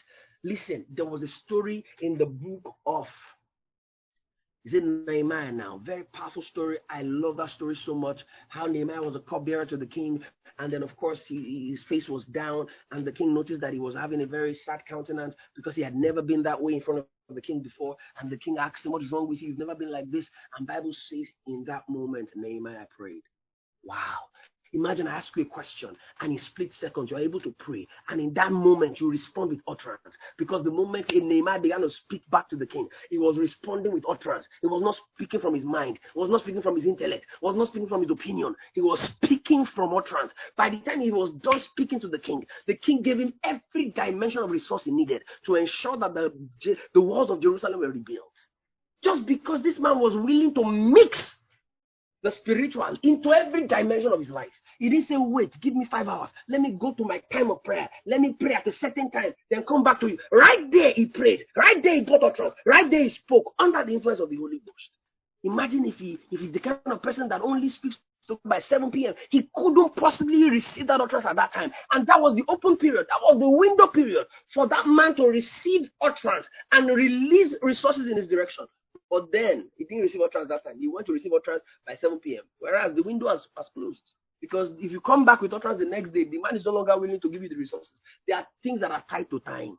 Listen, there was a story in the book of is it Nehemiah now? Very powerful story. I love that story so much. How Nehemiah was a cupbearer to the king, and then of course he, his face was down, and the king noticed that he was having a very sad countenance because he had never been that way in front of the king before. And the king asked him, "What is wrong with you? You've never been like this." And Bible says, in that moment, Nehemiah prayed. Wow. Imagine I ask you a question and in split seconds you're able to pray. And in that moment you respond with utterance. Because the moment Nehemiah began to speak back to the king, he was responding with utterance. He was not speaking from his mind. He was not speaking from his intellect. He was not speaking from his opinion. He was speaking from utterance. By the time he was done speaking to the king, the king gave him every dimension of resource he needed to ensure that the, the walls of Jerusalem were rebuilt. Just because this man was willing to mix the spiritual into every dimension of his life. He didn't say, wait, give me five hours. Let me go to my time of prayer. Let me pray at a certain time, then come back to you. Right there, he prayed. Right there, he got utterance. Right there, he spoke under the influence of the Holy Ghost. Imagine if he if he's the kind of person that only speaks by 7 p.m. He couldn't possibly receive that utterance at that time. And that was the open period. That was the window period for that man to receive utterance and release resources in his direction. But then he didn't receive utterance that time. He went to receive utterance by 7 p.m. Whereas the window has, has closed. Because if you come back with utterance the next day, the man is no longer willing to give you the resources. There are things that are tied to time.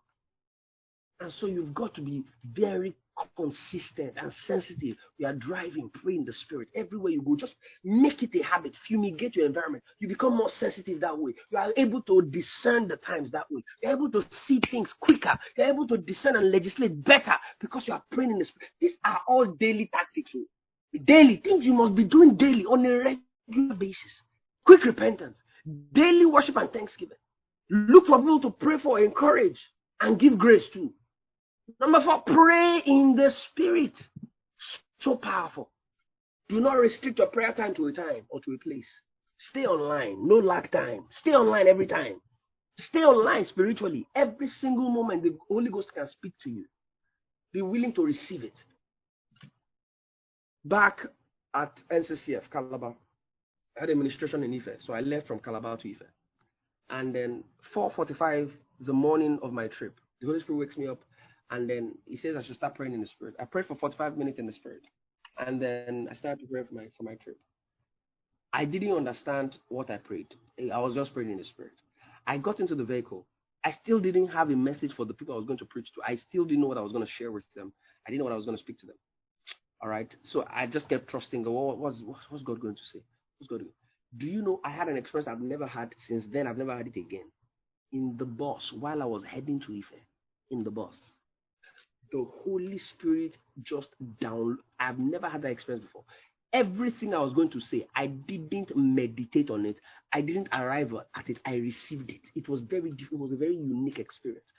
And so you've got to be very consistent and sensitive. You are driving, pray in the spirit. Everywhere you go, just make it a habit. Fumigate your environment. You become more sensitive that way. You are able to discern the times that way. You're able to see things quicker. You're able to discern and legislate better because you are praying in the spirit. These are all daily tactics. Oh. Daily things you must be doing daily on a regular basis. Quick repentance, daily worship and thanksgiving. Look for people to pray for, encourage, and give grace to. Number four, pray in the spirit. So powerful. Do not restrict your prayer time to a time or to a place. Stay online, no lack time. Stay online every time. Stay online spiritually. Every single moment the Holy Ghost can speak to you. Be willing to receive it. Back at NCCF Calabar, I had administration in Ife, so I left from Calabar to Ife. And then 4:45 the morning of my trip, the Holy Spirit wakes me up and then he says I should start praying in the spirit. I prayed for 45 minutes in the spirit. And then I started to pray for my for my trip. I didn't understand what I prayed. I was just praying in the spirit. I got into the vehicle. I still didn't have a message for the people I was going to preach to. I still didn't know what I was going to share with them. I didn't know what I was going to speak to them. All right. So I just kept trusting. What, what's, what's God going to say? Do you know I had an experience I've never had since then? I've never had it again. In the bus while I was heading to Ife, in the bus, the Holy Spirit just down. I've never had that experience before. Everything I was going to say, I didn't meditate on it. I didn't arrive at it. I received it. It was very It was a very unique experience.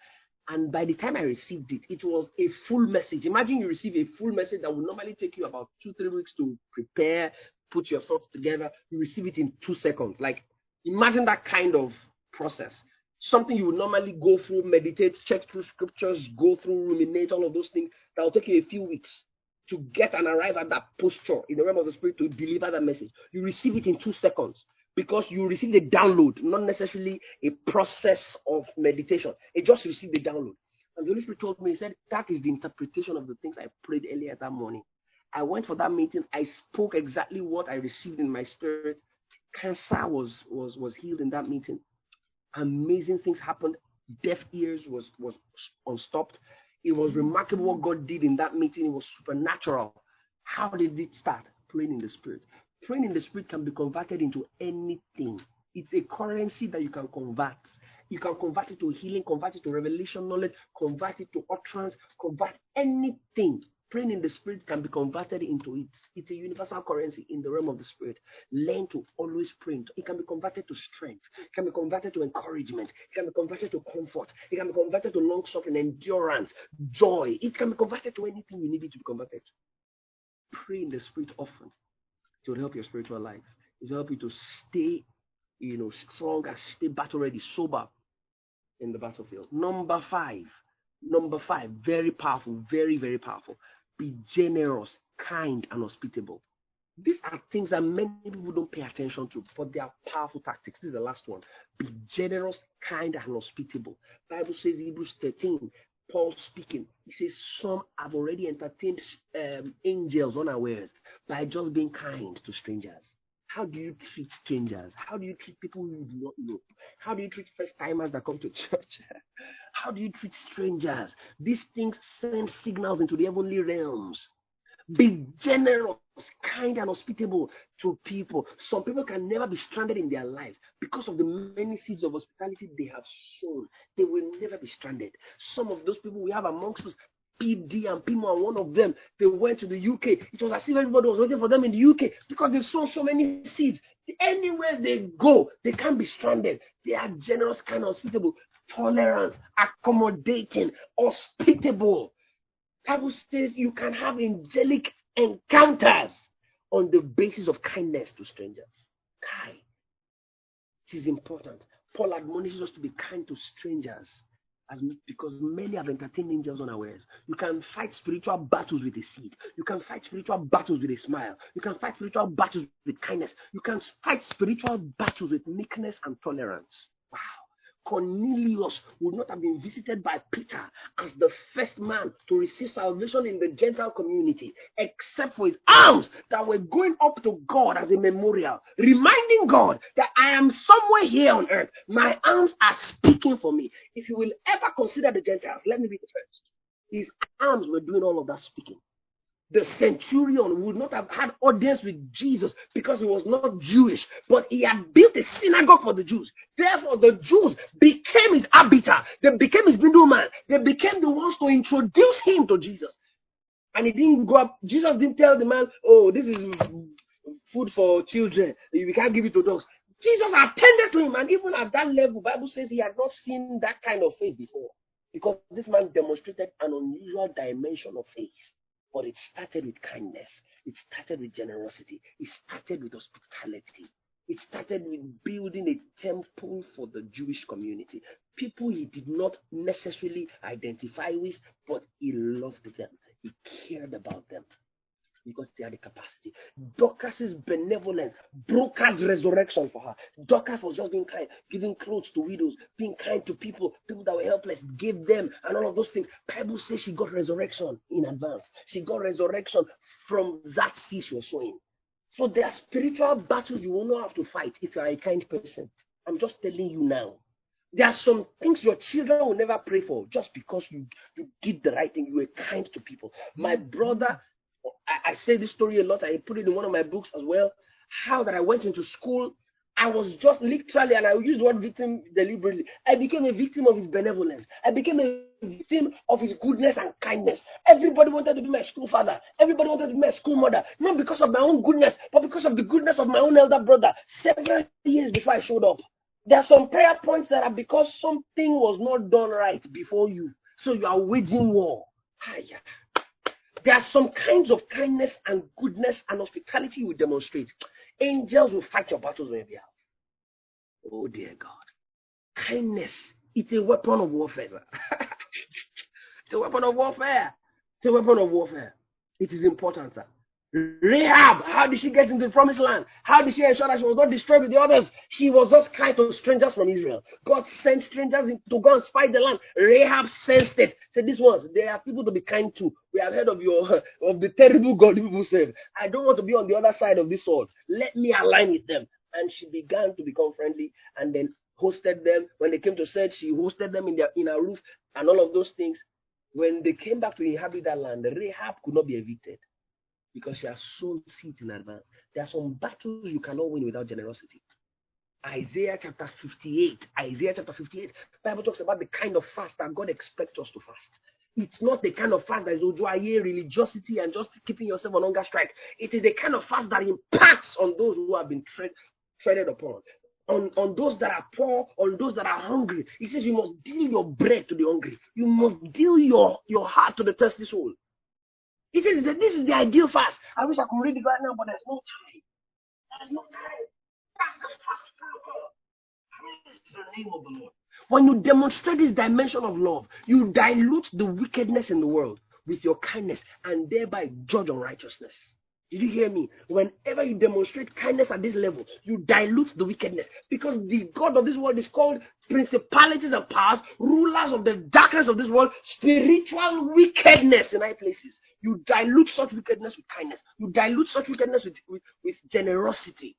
And by the time I received it, it was a full message. Imagine you receive a full message that would normally take you about two, three weeks to prepare, put your thoughts together. You receive it in two seconds. Like, imagine that kind of process something you would normally go through, meditate, check through scriptures, go through, ruminate, all of those things, that will take you a few weeks to get and arrive at that posture in the realm of the spirit to deliver that message. You receive it in two seconds because you receive the download, not necessarily a process of meditation. It just received the download. And the Holy Spirit told me, He said, that is the interpretation of the things I prayed earlier that morning. I went for that meeting. I spoke exactly what I received in my spirit. Cancer was was was healed in that meeting amazing things happened. Deaf ears was was unstopped. It was remarkable what God did in that meeting. It was supernatural. How did it start? Praying in the spirit. Praying in the spirit can be converted into anything. It's a currency that you can convert. You can convert it to healing, convert it to revelation knowledge, convert it to utterance, convert anything praying in the spirit can be converted into it. It's a universal currency in the realm of the spirit. Learn to always pray. It can be converted to strength. It can be converted to encouragement. It can be converted to comfort. It can be converted to long suffering, endurance, joy. It can be converted to anything you need it to be converted. To. Pray in the spirit often. It will help your spiritual life. It will help you to stay, you know, strong and stay battle ready, sober in the battlefield. Number five. Number five, very powerful, very, very powerful be generous, kind, and hospitable. These are things that many people don't pay attention to, but they are powerful tactics. This is the last one. Be generous, kind, and hospitable. Bible says Hebrews 13, Paul speaking, he says some have already entertained um, angels unawares by just being kind to strangers. How do you treat strangers? How do you treat people you do not know? How do you treat first timers that come to church? How do you treat strangers? These things send signals into the heavenly realms. Be generous, kind, and hospitable to people. Some people can never be stranded in their lives because of the many seeds of hospitality they have sown. They will never be stranded. Some of those people we have amongst us, PD and Pimo and one of them, they went to the UK. It was as if everybody was waiting for them in the UK because they've sown so many seeds. Anywhere they go, they can't be stranded. They are generous, kind, hospitable, tolerant, accommodating, hospitable. Bible says you can have angelic encounters on the basis of kindness to strangers. Kai. It is important. Paul admonishes us to be kind to strangers as because many have entertained angels unawares. You can fight spiritual battles with a seed. You can fight spiritual battles with a smile. You can fight spiritual battles with kindness. You can fight spiritual battles with meekness and tolerance. Wow. Cornelius would not have been visited by Peter as the first man to receive salvation in the Gentile community, except for his alms that were going up to God as a memorial, reminding God that I am somewhere here on earth. My alms are speaking for me. If you will ever consider the Gentiles, let me be the first. His alms were doing all of that speaking the centurion would not have had audience with Jesus because he was not Jewish, but he had built a synagogue for the Jews. Therefore, the Jews became his arbiter. They became his middleman. They became the ones to introduce him to Jesus. And he didn't go up. Jesus didn't tell the man, "Oh, this is food for children. We can't give it to dogs." Jesus attended to him, and even at that level, Bible says he had not seen that kind of faith before, because this man demonstrated an unusual dimension of faith. But it started with kindness. It started with generosity. It started with hospitality. It started with building a temple for the Jewish community. People he did not necessarily identify with, but he loved them. He cared about them because they had the capacity. Dorcas's benevolence brokered resurrection for her. Dorcas was just being kind, giving clothes to widows, being kind to people, people that were helpless, gave them, and all of those things. Bible says she got resurrection in advance. She got resurrection from that seed she was sowing. So there are spiritual battles you will not have to fight if you are a kind person. I'm just telling you now. There are some things your children will never pray for just because you, you did the right thing. You were kind to people. My brother I, I say this story a lot. I put it in one of my books as well. How that I went into school, I was just literally, and I use the word victim deliberately. I became a victim of his benevolence. I became a victim of his goodness and kindness. Everybody wanted to be my school father. Everybody wanted to be my school mother. Not because of my own goodness, but because of the goodness of my own elder brother. Several years before I showed up. There are some prayer points that are because something was not done right before you. So you are waging war. Hiya. There are some kinds of kindness and goodness and hospitality you will demonstrate. Angels will fight your battles on your behalf. Oh dear God. Kindness, it's a weapon of warfare. it's a weapon of warfare. It's a weapon of warfare. It is important, sir. Rahab, how did she get into the promised land? How did she ensure that she was not destroyed with the others? She was just kind to strangers from Israel. God sent strangers to go and spy the land. Rahab sensed it. Said, "This ones, they are people to be kind to. We have heard of your of the terrible God people serve. I don't want to be on the other side of this sword. Let me align with them." And she began to become friendly, and then hosted them. When they came to search, she hosted them in their in her roof and all of those things. When they came back to inhabit that land, Rahab could not be evicted because you have sown seeds in advance. There are some battles you cannot win without generosity. Isaiah chapter 58. Isaiah chapter 58. Bible talks about the kind of fast that God expects us to fast. It's not the kind of fast that is ojuaye religiosity and just keeping yourself on hunger strike. It is the kind of fast that impacts on those who have been tread, treaded upon. On, on those that are poor, on those that are hungry. He says you must deal your bread to the hungry. You must deal your, your heart to the thirsty soul. He says that this is the ideal fast. I wish I could read it right now, but there's no time. There's no time. That's the Praise the name of the Lord. When you demonstrate this dimension of love, you dilute the wickedness in the world with your kindness and thereby judge unrighteousness. Did you hear me? Whenever you demonstrate kindness at this level, you dilute the wickedness because the God of this world is called principalities and powers, rulers of the darkness of this world, spiritual wickedness in high places. You dilute such wickedness with kindness. You dilute such wickedness with, with, with generosity.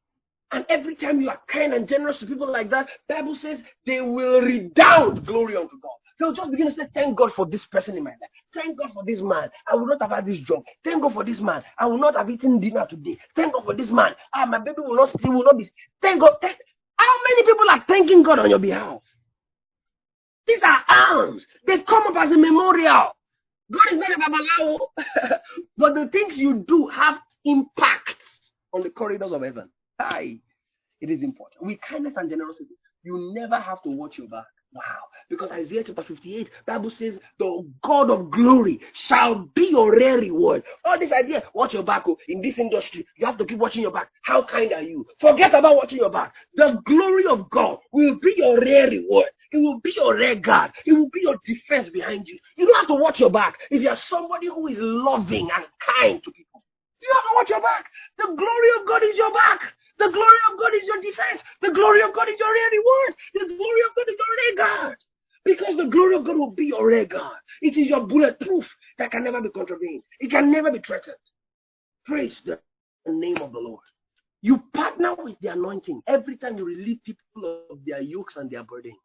And every time you are kind and generous to people like that, Bible says they will redound glory unto God. They'll just begin to say, Thank God for this person in my life. Thank God for this man. I will not have had this job. Thank God for this man. I will not have eaten dinner today. Thank God for this man. Ah, my baby will not still will not be. Thank God. Thank... How many people are thanking God on your behalf? These are alms. They come up as a memorial. God is not a babalawo, but the things you do have impact on the corridors of heaven. Aye. It is important. With kindness and generosity, you never have to watch your back. Wow. Because Isaiah chapter 58, Bible says, the God of glory shall be your rare reward. All this idea, watch your back. Oh, in this industry, you have to keep watching your back. How kind are you? Forget about watching your back. The glory of God will be your rare reward. It will be your rare guard. It will be your defense behind you. You don't have to watch your back. If you're somebody who is loving and kind to people, you don't have to watch your back. The glory of God is your back. The glory of God is your defense. The glory of God is your rare reward. The glory of God is your rare guard. Because the glory of God will be your rare guard. It is your bulletproof that can never be contravened. It can never be threatened. Praise the name of the Lord. You partner with the anointing every time you relieve people of their yokes and their burdens.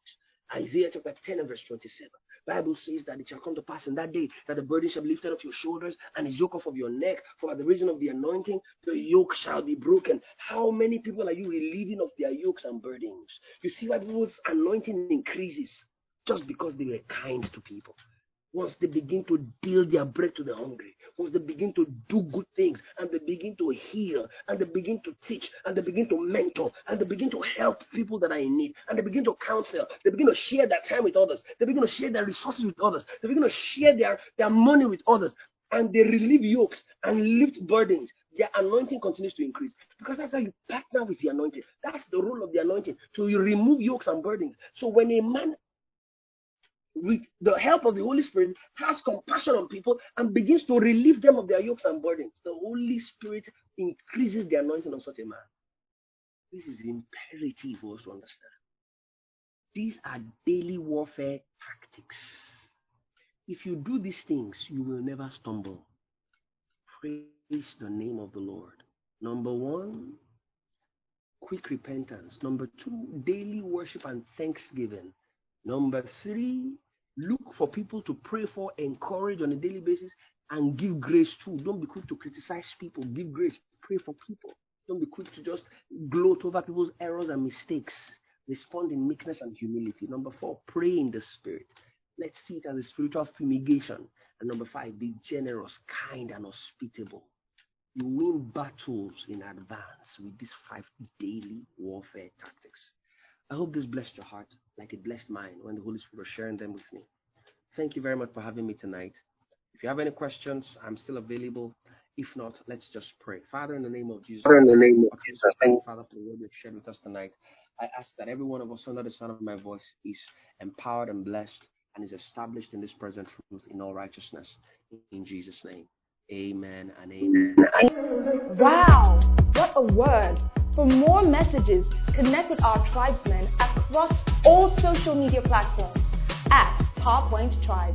Isaiah chapter 10 and verse 27. Bible says that it shall come to pass in that day that the burden shall be lifted off your shoulders and the yoke off of your neck. For by the reason of the anointing, the yoke shall be broken. How many people are you relieving of their yokes and burdens? You see why people's anointing increases just because they were kind to people once they begin to deal their bread to the hungry, once they begin to do good things, and they begin to heal, and they begin to teach, and they begin to mentor, and they begin to help people that are in need, and they begin to counsel, they begin to share their time with others, they begin to share their resources with others, they begin to share their, their money with others, and they relieve yokes and lift burdens. Their anointing continues to increase because that's how you partner with the anointing. That's the role of the anointing to remove yokes and burdens. So when a man with the help of the Holy Spirit, has compassion on people and begins to relieve them of their yokes and burdens. The Holy Spirit increases the anointing of such a man. This is imperative for us to understand. These are daily warfare tactics. If you do these things, you will never stumble. Praise the name of the Lord. Number one, quick repentance. Number two, daily worship and thanksgiving. Number three, look for people to pray for, encourage on a daily basis, and give grace to. Don't be quick to criticize people. Give grace. Pray for people. Don't be quick to just gloat over people's errors and mistakes. Respond in meekness and humility. Number four, pray in the spirit. Let's see it as a spiritual fumigation. And number five, be generous, kind, and hospitable. You win battles in advance with these five daily warfare tactics. I hope this blessed your heart like it blessed mine when the Holy Spirit was sharing them with me. Thank you very much for having me tonight. If you have any questions, I'm still available. If not, let's just pray. Father, in the name of Jesus, Father, in the name of Jesus, thank you, Father, for the word you've shared with us tonight. I ask that every one of us under the sound of my voice is empowered and blessed and is established in this present truth in all righteousness. In Jesus' name, amen and amen. Wow, what a word! For more messages, connect with our tribesmen across all social media platforms at PowerPoint Tribe.